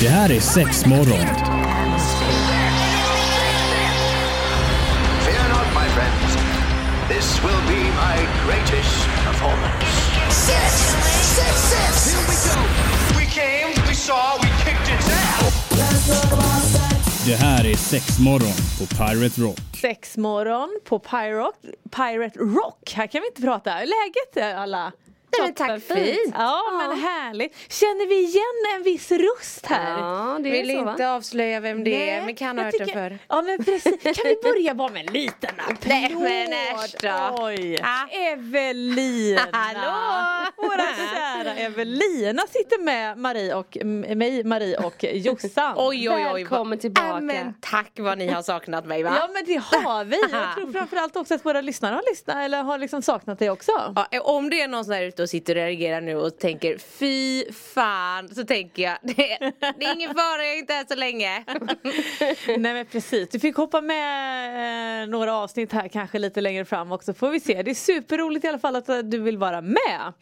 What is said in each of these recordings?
Det här är sex morgon. Fear not, my friends. This will be my greatest performance. Six, six, six. Here we go. We came, we saw, we kicked its ass. Det här är sex morgon på Pirate Rock. Sexmorgon på Pirate, Pirate Rock. Här kan vi inte prata. Hur är läget alla? Nej, men tack, fint. Ja, men härligt. Känner vi igen en viss röst här? Ja, det Vill så, inte va? avslöja vem det är, men kan ha hört den tycker- förr. Ja men precis. Kan vi börja bara med en liten applåd? Nej, men äsch då. Oj. Ah. Evelina. Hallå. Våra kära Evelina sitter med Marie och mig, Marie och Jossan. Oj, oj, oj. Välkommen tillbaka. Äh, men tack vad ni har saknat mig va? Ja men det har vi. Jag tror framförallt också att våra lyssnare har lyssnat eller har liksom saknat dig också. Ja, om det är någon som är ute och sitter och reagerar nu och tänker fy fan så tänker jag det, det är ingen fara, jag är inte här så länge. Nej men precis, du fick hoppa med eh, några avsnitt här kanske lite längre fram också får vi se. Det är superroligt i alla fall att eh, du vill vara med.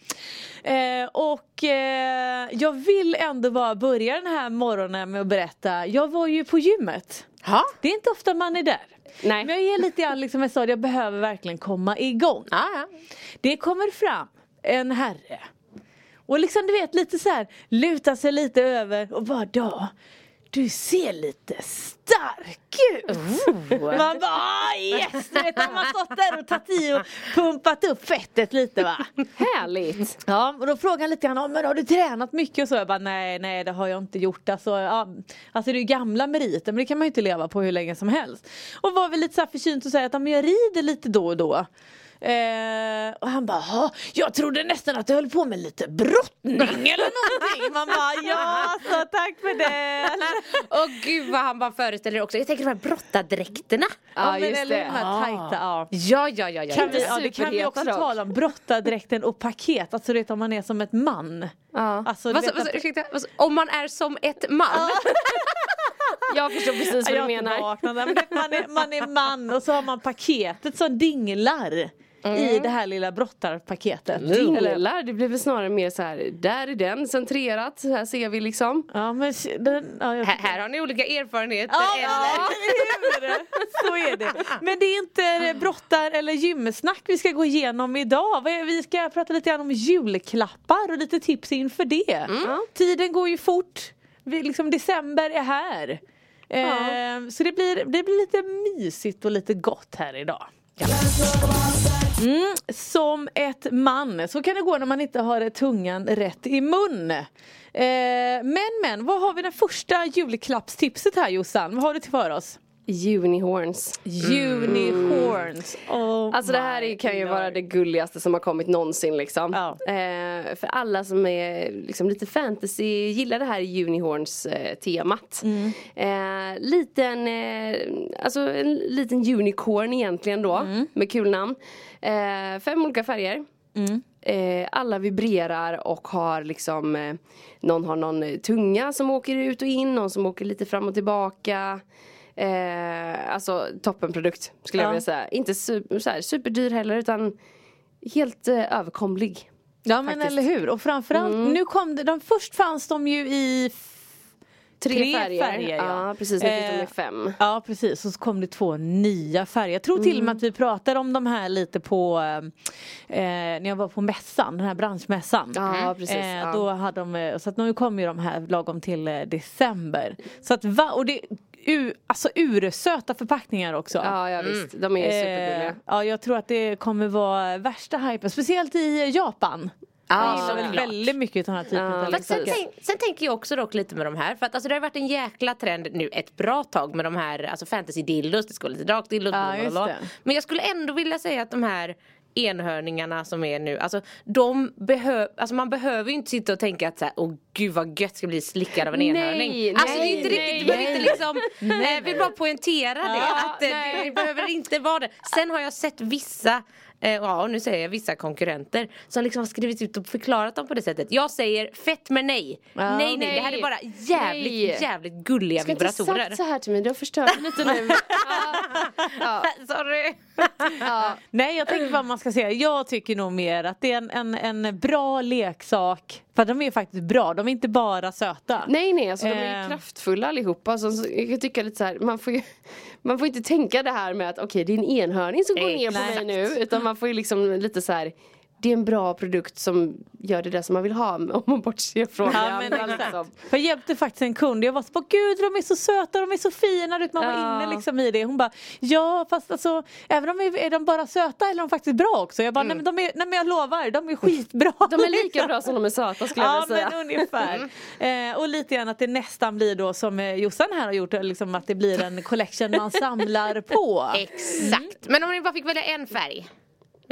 Eh, och eh, jag vill ändå bara börja den här morgonen med att berätta, jag var ju på gymmet. Ha? Det är inte ofta man är där. Nej. Men jag är lite grann liksom jag sa, jag behöver verkligen komma igång. Ja, ja. Det kommer fram en herre och liksom du vet lite så här lutar sig lite över och bara då du ser lite stark ut. Man bara ah, yes! Du vet man har stått där och tagit i och pumpat upp fettet lite va. Härligt. Ja och då frågar han lite grann, "Ja, men har du tränat mycket och så? Jag bara nej nej det har jag inte gjort. Alltså, ja, alltså det är ju gamla meriter men det kan man ju inte leva på hur länge som helst. Och var väl lite så här försynt och säga att "Ja, men jag rider lite då och då. Eh, och han bara, "Ja, jag trodde nästan att du höll på med lite brottning eller någonting. Man bara, ja så tack för det. Åh gud vad han bara föreställer också. Jag tänker de här brottardräkterna. Ja, men just eller det. de här tajta, ja. Ja, ja, ja. ja, Kan ja. vi, ja, det kan vi också dock. tala om, brottardräkten och paket, alltså du vet om man är som ett man. Ja. Alltså, du Vad, vad, ursäkta, vad, om man är som ett man. Jag förstår precis vad Ja, du jag inte menar. man, är, man är man och så har man paketet som dinglar i det här lilla brottarpaketet. Eller, Dinglar, det blir väl snarare mer så här, där är den centrerat, så här ser vi liksom. ja, men den, ja, jag, Här, här har ni olika erfarenheter. Ja, eller? ja? Så är det. Men det är inte brottar eller gymsnack vi ska gå igenom idag. Vi ska prata lite grann om julklappar och lite tips inför det. Tiden går ju fort. Vi, liksom december är här. Eh, så det blir, det blir lite mysigt och lite gott här idag. Mm, som ett man, så kan det gå när man inte har tungan rätt i mun. Eh, men men, vad har vi det första julklappstipset här Jossan? Vad har du till för oss? Unihorns. Unihorns. Oh Alltså det här kan ju lord. vara det gulligaste som har kommit någonsin liksom. Ja. Eh, för alla som är liksom lite fantasy, gillar det här Unihorns eh, temat. Mm. Eh, liten, eh, alltså en liten unicorn egentligen då, Mm. med kul namn. Eh, fem olika färger. Mm. Eh, alla vibrerar och har liksom eh, Någon har någon tunga som åker ut och in, någon som åker lite fram och tillbaka eh, Alltså toppenprodukt skulle Ja. jag vilja säga. Inte su- så här, superdyr heller utan Helt eh, överkomlig. Ja men faktiskt. eller hur och framförallt nu kom det, de först fanns de ju i Tre, Tre färger. färger, ja. ja. precis, nu finns de Eh, i fem. Ja precis, och så kom det två nya färger. Jag tror till och med att vi pratade om de här lite på eh, när jag var på mässan, den här branschmässan. Ja, precis, Eh, ja. Då hade de, eh, så att nu kommer ju de här lagom till eh, december. Så att va, och det u, alltså ursöta förpackningar också. Ja, ja visst, de är supergulliga. Eh, ja, jag tror att det kommer vara värsta hypen, speciellt i Japan. Ja, Jag gillar väl väldigt mycket den här typen av sen, leksaker. tänk, sen tänker jag också dock lite med de här. För att alltså, det har varit en jäkla trend nu ett bra tag med de här alltså fantasy-dildos. Det ska vara lite bla. det. Men jag skulle ändå vilja säga att de här enhörningarna som är nu, alltså de behöver, alltså man behöver ju inte sitta och tänka att så här, åh gud vad gött ska bli slickad av en Nej, enhörning. Alltså det är inte nej, riktigt, du behöver nej. inte liksom, eh, vill bara poängtera det. Ja, Att eh, det, det behöver inte vara det. Sen har jag sett vissa Eh, ja, nu säger jag vissa konkurrenter som liksom har skrivit ut och förklarat dem på det sättet. Jag säger fett men nej. Ja. nej, nej, det här är bara jävligt, Nej. jävligt gulliga Du ska inte vibratorer. sagt så här till mig, du har förstört lite nu. ja, Sorry. ja. Nej jag tänker vad man ska säga. Jag tycker nog mer att det är en, en, en bra leksak För de är faktiskt bra, de är inte bara söta. Nej nej, alltså de är ju Eh. kraftfulla allihopa. Så, så, jag kan tycka lite så här, man får ju Man får inte tänka det här med att okej det är en enhörning som går Nej, ner på mig nu. Utan man får ju liksom lite så här det är en bra produkt som gör det där som man vill ha om man bortser från det Ja, men andra, exakt. liksom. Jag hjälpte faktiskt en kund, jag var så gud de är så söta, de är så fina, du man var Ja. inne liksom i det. Hon bara ja fast alltså även om är, är de bara söta eller är de faktiskt bra också? Jag bara nej, men de är, nej men jag lovar, de är skitbra. De är lika liksom. bra som de är söta skulle jag Ja vilja säga. men ungefär. Eh, och lite grann att det nästan blir då som eh, Jossan här har gjort, liksom att det blir en collection man samlar på. Exakt. Men om ni bara fick välja en färg.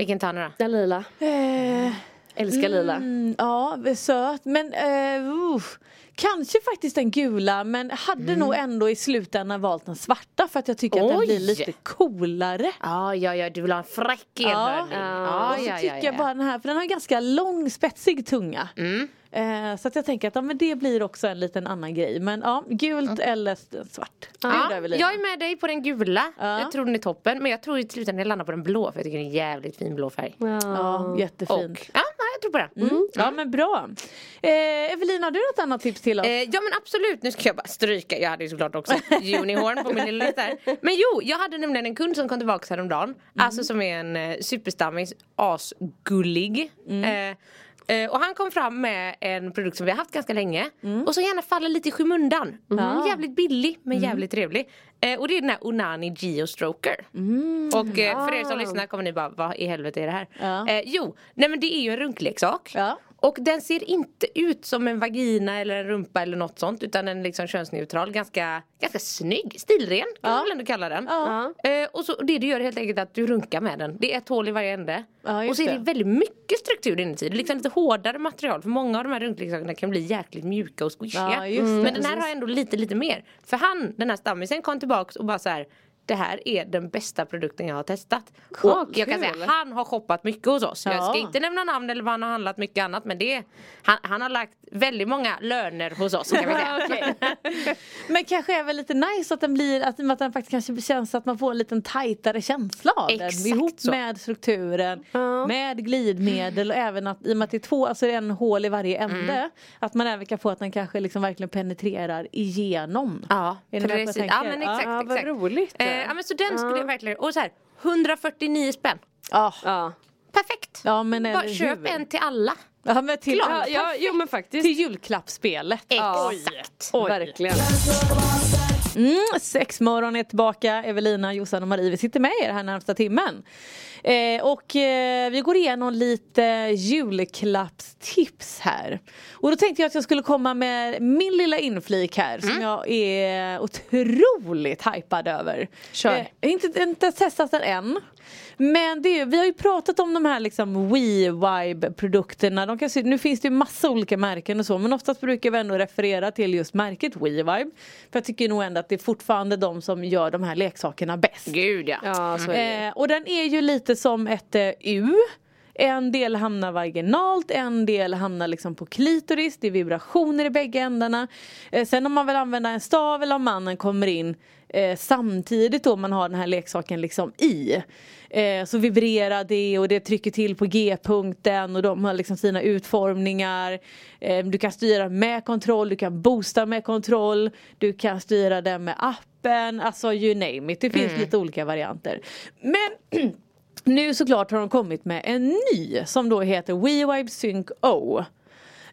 Vilken tar ni då? Den lila. Eh, Älskar lila. Mm, ja, söt. Men uh, uff. kanske faktiskt den gula men hade nog ändå i slutändan valt den svarta för att jag tycker att den Oj. blir lite coolare. Ja, ja, ja, du vill ha en fräck Ja. enhörning. Ja, och så ja, tycker ja, jag ja. bara den här, för den har en ganska lång spetsig tunga. Mm. Eh, så att jag tänker att ja, men det blir också en liten annan grej. Men ja, gult eller s- svart. Ja, jag är med dig på den gula. Ja. Jag tror den är toppen. Men jag tror i slutändan jag landar på den blå för jag tycker det är en jävligt fin blå färg. Ja, jättefint. Och, ja, ja, jag tror på det. Mm. Ja men bra. Eh, Evelina, har du något annat tips till oss? Eh, ja men absolut, nu ska jag bara stryka, jag hade ju såklart också Unihorn på min lilla lista. Men jo, jag hade nämligen en kund som kom tillbaka häromdagen. Alltså som är en eh, superstammis, asgullig. Eh, eh, och han kom fram med en produkt som vi har haft ganska länge och som gärna faller lite i skymundan. Mm. Jävligt billig men jävligt trevlig. Eh, och det är den här Onani Geostroker. Och eh, för er som lyssnar kommer ni bara, vad i helvete är det här? Ja. Eh, jo, nej men det är ju en runkleksak. Ja. Och den ser inte ut som en vagina eller en rumpa eller något sånt utan den är liksom könsneutral, ganska, ganska snygg, stilren kan man väl ändå kalla den. Ja. Eh, och så, det du gör är helt enkelt att du runkar med den. Det är ett hål i varje ände. Ja, och så är det det. väldigt mycket struktur inuti. Det är liksom lite hårdare material för många av de här runkleksakerna kan bli jäkligt mjuka och squishiga. Ja, det. Men den här har ändå lite lite mer. För han, den här stammisen kom tillbaks och bara så här. Det här är den bästa produkten jag har testat. Och jag kan säga han har shoppat mycket hos oss. Jag Ja. ska inte nämna namn eller vad han har handlat mycket annat men det är, han, han har lagt väldigt många löner hos oss kan vi säga. Men kanske är väl lite nice att den blir, att, att den faktiskt kanske känns att man får en liten tajtare känsla av den. Exakt Ihop så. med strukturen, Ja. med glidmedel och även att i och med att det är två, alltså det är en hål i varje ände. Mm. Att man även kan få att den kanske liksom verkligen penetrerar igenom. Ja, Är vad jag precis. Ja men exakt. Ja, vad exakt. roligt. Eh, ja men så den skulle jag verkligen, och så här 149 spänn. Ja, Ja. Perfekt. ja men Bara eller köp hur? en till alla. Ja, men till, Ja, ja, jo men faktiskt. till julklappsspelet. Exakt. Verkligen. Mm, Sexmorgon är tillbaka. Evelina, Jossan och Marie, vi sitter med er här närmsta timmen. Eh, och eh, vi går igenom lite julklappstips här. Och då tänkte jag att jag skulle komma med min lilla inflik här som jag är otroligt hypad över. Kör. Eh, inte, inte testat den än. Men det är, vi har ju pratat om de här liksom We-Vibe produkterna. De kan se, nu finns det ju massa olika märken och så men oftast brukar vi ändå referera till just märket We-Vibe. För jag tycker nog ändå att det är fortfarande de som gör de här leksakerna bäst. Gud ja. Ja, så är det. Eh, och den är ju lite som ett eh, U. En del hamnar vaginalt, en del hamnar liksom på klitoris, det är vibrationer i bägge ändarna. Eh, sen om man vill använda en stav eller om mannen kommer in eh, samtidigt då man har den här leksaken liksom i. Eh, så vibrerar det och det trycker till på G-punkten och de har liksom sina utformningar. Eh, du kan styra med kontroll, du kan boosta med kontroll, du kan styra den med appen, alltså you name it. Det finns lite olika varianter. Men nu såklart har de kommit med en ny som då heter WeWipe Sync O.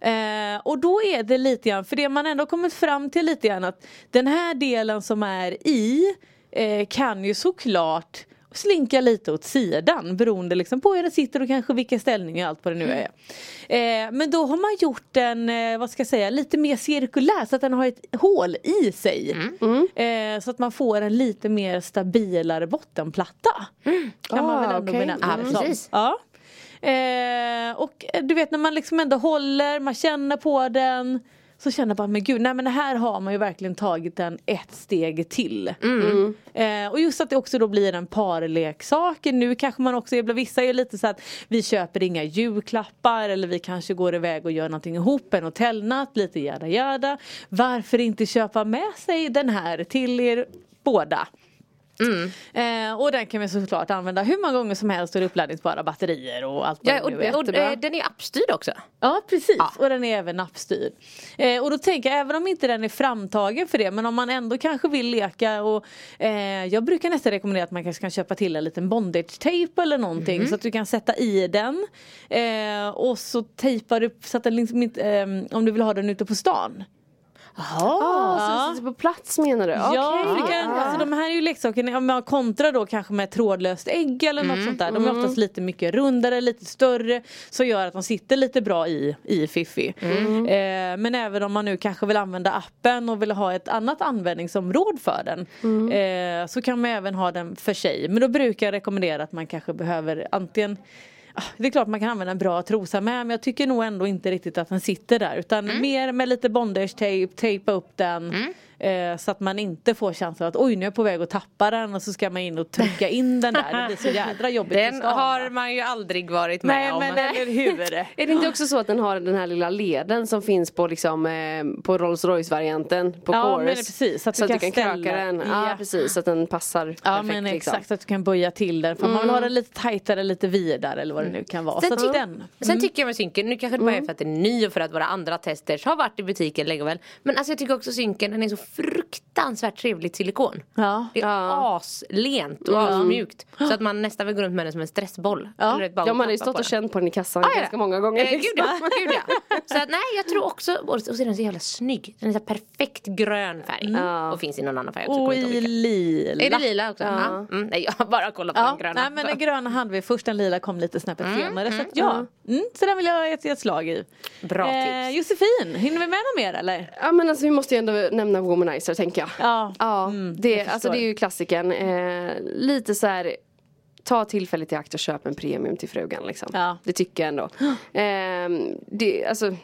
Eh, och då är det lite grann, för det man ändå kommit fram till lite grann att den här delen som är i eh, kan ju såklart slinka lite åt sidan beroende liksom på hur den sitter och kanske vilken ställning och allt vad det nu är. Eh, men då har man gjort den, eh, vad ska jag säga, lite mer cirkulär så att den har ett hål i sig. Eh, så att man får en lite mer stabilare bottenplatta. Kan man väl Ah, ändå okej. benämna Ja, det som. Ja. Eh, och eh, du vet när man liksom ändå håller, man känner på den. Så känner man, men gud, nej men här har man ju verkligen tagit den ett steg till. Eh, och just att det också då blir en parleksak. Nu kanske man också, vissa är lite så att vi köper inga julklappar eller vi kanske går iväg och gör någonting ihop, en hotellnatt, lite jada jada. Varför inte köpa med sig den här till er båda? Eh, och den kan vi såklart använda hur många gånger som helst och uppladdningsbara batterier och allt vad Ja, det nu och, är. och, Jättebra. eh, den är appstyrd också. Ja precis och den är även nappstyrd. Eh, och då tänker jag även om inte den är framtagen för det men om man ändå kanske vill leka och eh, jag brukar nästan rekommendera att man kanske kan köpa till en liten bondage-tejp eller någonting Mhm. så att du kan sätta i den. Eh, och så tejpar du så att den liksom inte, eh, om du vill ha den ute på stan. Ah, så sitter på plats menar du? Ja, för det kan, alltså, de här är ju leksaker, om man kontrar då kanske med trådlöst ägg eller något sånt där. De är oftast lite mycket rundare, lite större. Så gör att de sitter lite bra i, i Fifi. Eh, men även om man nu kanske vill använda appen och vill ha ett annat användningsområde för den. Eh, så kan man även ha den för sig. Men då brukar jag rekommendera att man kanske behöver antingen Ah, Det är klart man kan använda en bra trosa med men jag tycker nog ändå inte riktigt att den sitter där utan mer med lite bondage-tejp, tejpa upp den eh, så att man inte får känslan att oj nu är jag på väg att tappa den och så ska man in och trycka in den där. Det blir så jädra jobbigt Den har man ju aldrig varit med Nej om. men eller hur. Är det inte också så att den har den här lilla leden som finns på, liksom, eh, på Rolls Royce varianten på Ja, Chorus? men precis, så att så du kan kan kröka den. Ja. Ja precis, så att den passar Ja perfekt. men liksom. exakt att du kan böja till den för man vill ha den lite tajtare, lite vidare eller vad det nu kan vara. Sen så den. Sen tycker jag med synken, nu kanske det bara är för att den är ny och för att våra andra testers har varit i butiken länge väl. Men alltså jag tycker också synken, den är så fruktansvärt trevligt silikon. Ja. Det är Ja. aslent och asmjukt. Så att man nästan vill gå runt med den som en stressboll. Ja. Eller ett bara Ja man har ju stått och känt på den i kassan Ah, ja. ganska många gånger. Eh, gud, ja. gud ja. Så att nej jag tror också, och så är den så jävla snygg. Den är så perfekt grön färg. Ja. Och finns i någon annan färg också. Och i lila. Är det lila också? Ja. Ja. Mm, nej jag har bara kollat på Ja, den gröna. nej, men den gröna hade vi först, den lila kom lite snäppet senare. Så att, ja, mm, så den vill jag ge ett slag i. Bra Eh, tips. Josefin, hinner vi med något mer eller? Ja men alltså vi måste ju ändå nämna Womanizer tänker jag. Ja, Ja, mm, det, jag alltså, det är ju klassiken. Eh, lite så här. Ta tillfället i akt och köp en premium till frugan liksom. Ja. Det tycker jag ändå. Eh, det, alltså,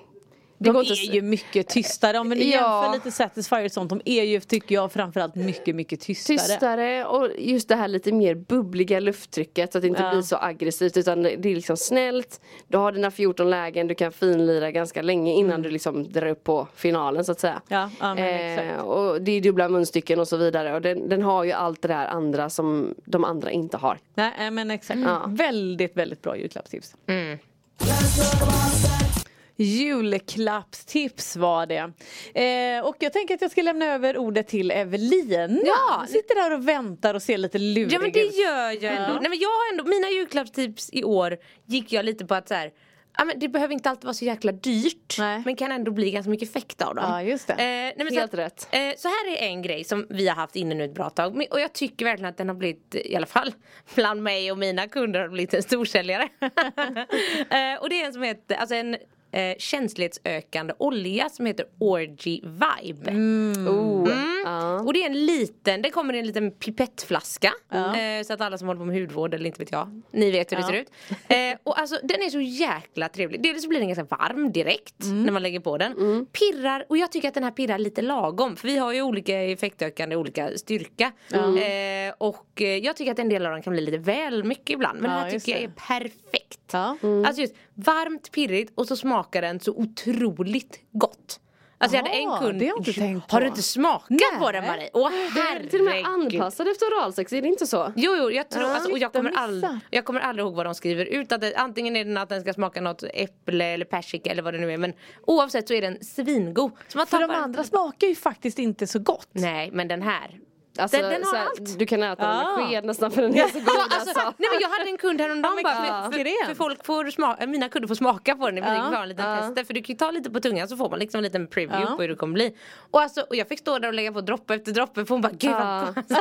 De går inte är att- ju mycket tystare. Om vi Ja. jämför lite Satisfyer och sånt. De är ju tycker jag framförallt mycket mycket tystare. Tystare och just det här lite mer bubbliga lufttrycket så att det inte Ja. blir så aggressivt utan det är liksom snällt. Du har dina 14 lägen, du kan finlira ganska länge innan du liksom drar upp på finalen så att säga. Mm. Ja, ja, men exakt. eh, och det är dubbla munstycken och så vidare och den, den har ju allt det där andra som de andra inte har. Nej eh, men exakt. Ja. Väldigt väldigt bra julklappstips. Mm. Julklappstips var det. Eh, och jag tänker att jag ska lämna över ordet till Evelina. Ja. Sitter där och väntar och ser lite lurig Ja men det ut. gör jag ändå. Nej men jag har ändå, mina julklappstips i år gick jag lite på att så här. Ja, men det behöver inte alltid vara så jäkla dyrt Nej. men kan ändå bli ganska mycket effekt av dem. Ja, just det. Eh, nej, men så Helt att, rätt. Eh, så här är en grej som vi har haft inne nu ett bra tag och jag tycker verkligen att den har blivit, i alla fall bland mig och mina kunder har blivit en storsäljare. eh, och det är en som heter, alltså en eh, känslighetsökande olja som heter Orgy Vibe. Oh. Ja. Och det är en liten, det kommer i en liten pipettflaska. Eh, så att alla som håller på med hudvård eller inte vet jag, ni vet hur det Ja. ser ut. Eh, och alltså den är så jäkla trevlig. Dels så blir den ganska varm direkt när man lägger på den. Pirrar, och jag tycker att den här pirrar lite lagom. För vi har ju olika effektökande, olika styrka. Eh, och jag tycker att en del av dem kan bli lite väl mycket ibland. Men Ja, den här tycker jag är perfekt. Ja. Alltså just varmt, pirrigt och så smakar den så otroligt gott. Alltså jag hade en kund, det har inte tänkt har på. du inte smakat Nej. på den Marie? Åh Den är till och med herregud. anpassad efter oralsex, är det inte så? Jo, jo, jag tror, Ja, alltså, och jag kommer, all, jag kommer aldrig ihåg vad de skriver ut. Att det, antingen är det att den ska smaka något äpple eller persika eller vad det nu är. Men oavsett så är den svingod. Så man För de andra smakar ju faktiskt inte så gott. Nej, men den här. Alltså, Den- den har så här, allt. Du kan äta den Ja. med sked nästan för den är så god Alltså, alltså. nej men jag hade en kund häromdagen men bara för, för, för folk får smaka, mina kunder får smaka på den i butiken Ja, en liten ja. tester För du kan ju ta lite på tungan så får man liksom en liten preview Ja. på hur det kommer bli Och alltså, och jag fick stå där och lägga på droppe efter droppe för hon bara gud Ja. vad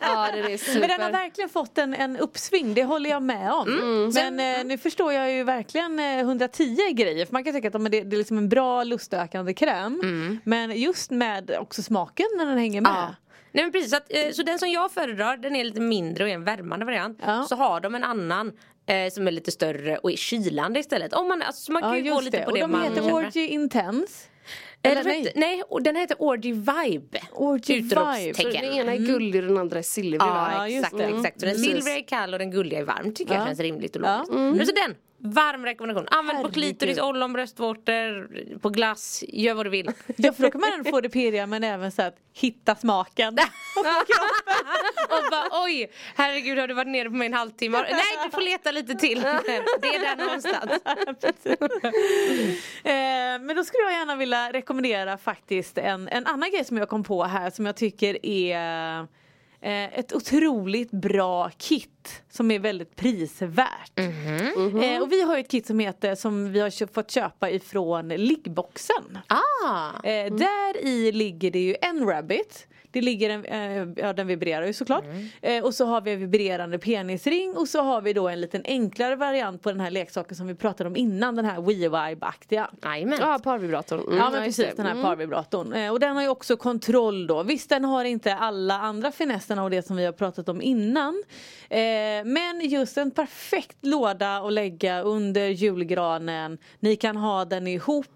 Ja, det är super. Men den har verkligen fått en, en uppsving, det håller jag med om. Men eh, nu förstår jag ju verkligen eh, 110 grejer. För man kan tycka att ja, det, det är liksom en bra lustökande kräm. Men just med också smaken när den hänger med. Nej men precis, så, att, eh, så den som jag föredrar den är lite mindre och är en värmande variant Ja. Så har de en annan eh, som är lite större och är kylande istället Om man, alltså, så man kan Ja ju gå lite det. på Och det de man heter känner. Orgy Intense. Eh, Eller nej, och den heter Orgy Vibe Orgy Vibe. Så den ena är gullig och den andra är silvrig. Ja, Ja, just exakt, exakt. Så den Precis. silvriga är kall och den gulliga är varm tycker Ja. jag känns rimligt och Ja. logiskt. Men så den, Varm rekommendation. Använd på Herregud. klitoris, ollon, bröstvårtor, på glass. Gör vad du vill. Ja för då kan man få det pirriga men även så att hitta smaken. Och bara oj, herregud har du varit nere på mig en halvtimme? Nej du får leta lite till. Det är där någonstans. Eh, men då skulle jag gärna vilja rekommendera faktiskt en, en annan grej som jag kom på här som jag tycker är eh, ett otroligt bra kit som är väldigt prisvärt. Eh, och vi har ett kit som heter som vi har fått köpa ifrån liggboxen. Ah. Eh, Där i ligger det ju en rabbit. Det ligger en, eh, ja den vibrerar ju såklart. Eh, och så har vi en vibrerande penisring och så har vi då en liten enklare variant på den här leksaken som vi pratade om innan, den här WeVibe-aktiga. Jajamän. Ja, parvibratorn. Mm, Ja men precis den här parvibratorn. Eh, och den har ju också kontroll då. Visst den har inte alla andra finesserna och det som vi har pratat om innan. Eh, men just en perfekt låda att lägga under julgranen. Ni kan ha den ihop.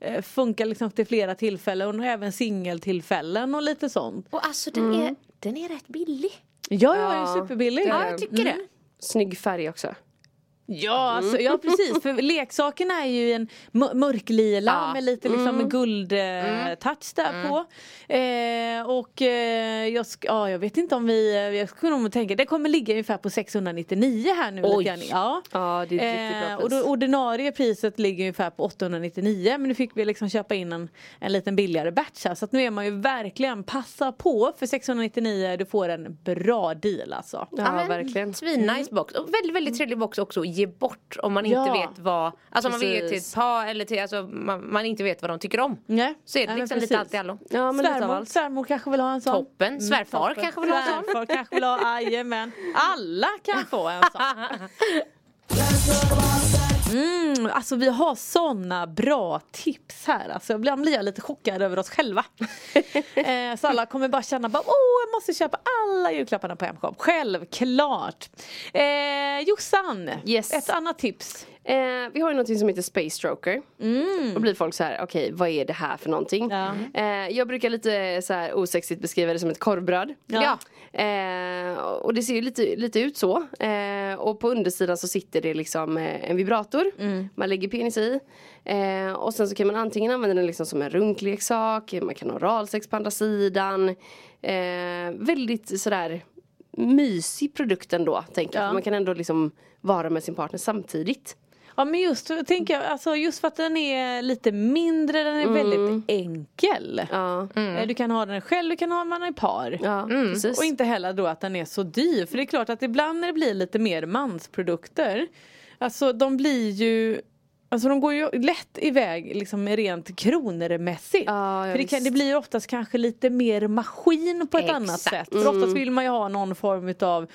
Eh, funkar liksom till flera tillfällen och även singeltillfällen och lite sånt. Och alltså den, är, den är rätt billig. Ja, ja, den är superbillig. Ja, jag tycker det. Snygg färg också. Ja, alltså, ja precis för leksakerna är ju en mör- mörklila Ja. med lite liksom guldtouch där på. Eh, och eh, jag, sk- ja, jag vet inte om vi, eh, jag skulle nog tänka, det kommer ligga ungefär på 699 här nu. Oj. Lite. Ja. Ja, det är ett riktigt bra Eh, pris. och det ordinarie priset ligger ungefär på 899 men nu fick vi liksom köpa in en, en liten billigare batch här så att nu är man ju verkligen passa på för 699 du får en bra deal alltså. Ja, men verkligen. Svinnice box. Och väldigt, väldigt trevlig box också ge bort om man inte Ja. vet vad, alltså om man vill ge till ett par eller till, alltså man, man inte vet vad de tycker om. Nej. Så är det Ja, liksom lite allt i allo. Ja, Svärmor, svärmor kanske vill ha en sån. Toppen. Svärfar toppen. kanske vill ha en sån. Svärfar kanske vill ha, jajamän. Alla kan få en sån. Mm, alltså vi har såna bra tips här. Alltså, ibland blir jag lite chockad över oss själva. eh, så alla kommer bara känna bara, åh jag måste köpa alla julklapparna på Hemshop. Självklart. Eh, Jossan, Yes. ett annat tips. Eh, vi har ju någonting som heter Space Stroker. Då blir folk så här, okej vad är det här för någonting? Ja. Eh, jag brukar lite så här osexigt beskriva det som ett korvbröd. Ja. Eh, och det ser ju lite, lite ut så. Eh, och på undersidan så sitter det liksom eh, en vibrator. Man lägger penis i. Eh, och sen så kan man antingen använda den liksom som en runkleksak. Man kan ha oralsex på andra sidan. Eh, väldigt sådär mysig produkt ändå tänker jag. Ja. Man kan ändå liksom vara med sin partner samtidigt. Ja men just tänker jag, alltså just för att den är lite mindre, den är väldigt enkel. Ja, Eh, Du kan ha den själv, du kan ha den i par. ja precis. Och inte heller då att den är så dyr. För det är klart att ibland när det blir lite mer mansprodukter. Alltså de blir ju Alltså de går ju lätt iväg liksom rent kronermässigt. Ja, ja, för det, kan, det blir oftast kanske lite mer maskin på ett Exakt. annat sätt. För oftast vill man ju ha någon form utav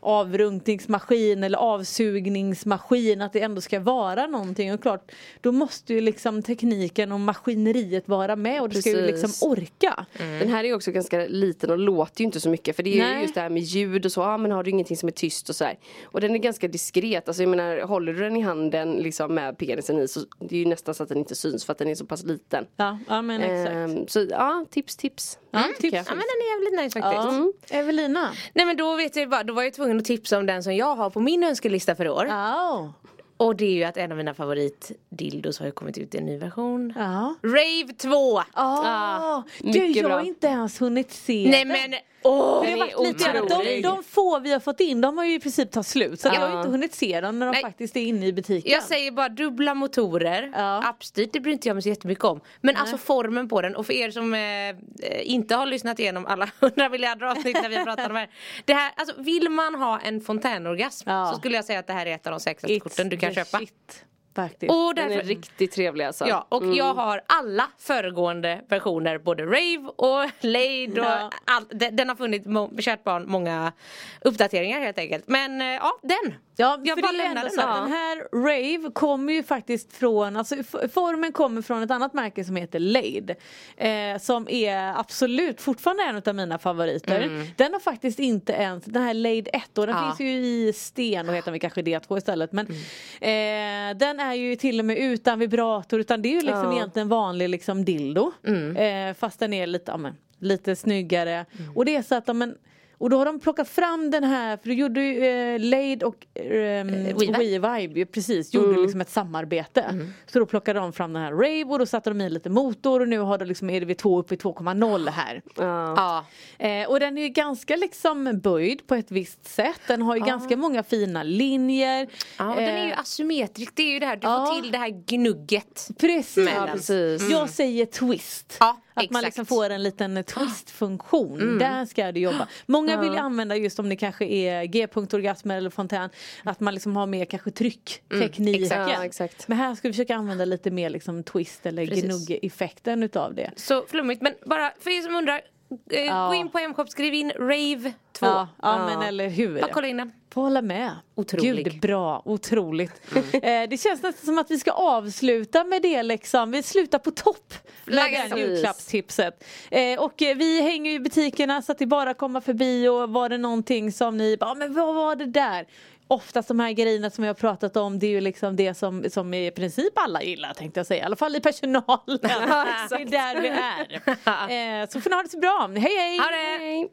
avrunkningsmaskin eller avsugningsmaskin. Att det ändå ska vara någonting. Och klart, då måste ju liksom tekniken och maskineriet vara med och det ska ju liksom orka. Den här är ju också ganska liten och låter ju inte så mycket för det är Nej. ju just det här med ljud och så, ja men har du ingenting som är tyst och sådär. Och den är ganska diskret, alltså jag menar håller du den i handen liksom med penisen i så det är ju nästan så att den inte syns för att den är så pass liten. Ja, ja men exakt. Ehm, så ja, tips tips. Ja, Mm, tips. Ja men den är jävligt nice faktiskt. Ja. Evelina. Nej men då vet jag bara, då var jag tvungen att tipsa om den som jag har på min önskelista för år. Ja. Och det är ju att en av mina favoritdildos har ju kommit ut i en ny version. Ja. Rave 2! Ah, du, mycket jag har inte ens hunnit se Nej men åh! För det har lite de, de få vi har fått in, de har ju i princip tagit slut. Så att jag har inte hunnit se dem när de Nej. faktiskt är inne i butiken. Jag säger bara dubbla motorer, Ja. appstyrt det bryr inte jag mig så jättemycket om. Men alltså formen på den och för er som eh, eh, inte har lyssnat igenom alla hundra miljarder avsnitt när vi pratar om det här. Det här alltså, vill man ha en fontänorgasm Ja. så skulle jag säga att det här är ett av de säkraste korten du kan the köpa. Shit, faktiskt. Och Den är därför, riktigt trevlig alltså. Ja, och jag har alla föregående versioner, både Rave och Laid och Ja. allt. Den, den har funnit kärt barn många uppdateringar helt enkelt. Men eh, ja, den. Ja, Jag bara lämnar den där. Den här Rave kommer ju faktiskt från, alltså formen kommer från ett annat märke som heter Laid. Eh, som är absolut fortfarande en av mina favoriter. Den har faktiskt inte ens, den här Laid 1 och den Ja. finns ju i sten, då heter den kanske D2 istället. Men eh, den är ju till och med utan vibrator utan det är ju liksom Ja. egentligen vanlig liksom dildo. Eh, fast den är lite, ja, men, lite snyggare. Och det är så att ja, men, Och då har de plockat fram den här, för då gjorde ju eh, Lade och eh, WeVibe. Precis, gjorde liksom ett samarbete. Så då plockade de fram den här Rave och då satte de i lite motor och nu har det liksom EDV2 upp i 2,0 här. Ja. Eh, och den är ju ganska liksom böjd på ett visst sätt. Den har ju ganska många fina linjer. Ja, den är ju Eh, asymmetrisk. Det är ju det här, du ja. får till det här gnugget. Precis. Ja, precis. Jag säger twist. Ja, att man exakt. liksom får en liten twist-funktion. Där ska det jobba. Många vill ju använda just om det kanske är G-punktorgasmer eller fontän. Att man liksom har mer kanske trycktekniken. Ja, exakt. Men här ska vi försöka använda lite mer liksom twist eller gnugg-effekten utav det. Så flummigt. Men bara för er som undrar. Eh, Ja. Gå in på Mshop, skriv in Rave 2. Ja, ja, men eller hur. Bara kolla in den. Får hålla med. Otrolig. Gud, bra. Otroligt. Eh, det känns nästan som att vi ska avsluta med det liksom. Vi slutar på topp med det julklappstipset. Eh, och eh, vi hänger i butikerna så att det bara komma förbi och var det någonting som ni bara, "Ah, men vad var det där? Oftast de här grejerna som vi har pratat om det är ju liksom det som, som i princip alla gillar tänkte jag säga. I alla fall i personalen. det är där vi är. Eh, så får ni ha det så bra. Hej hej! Ha det!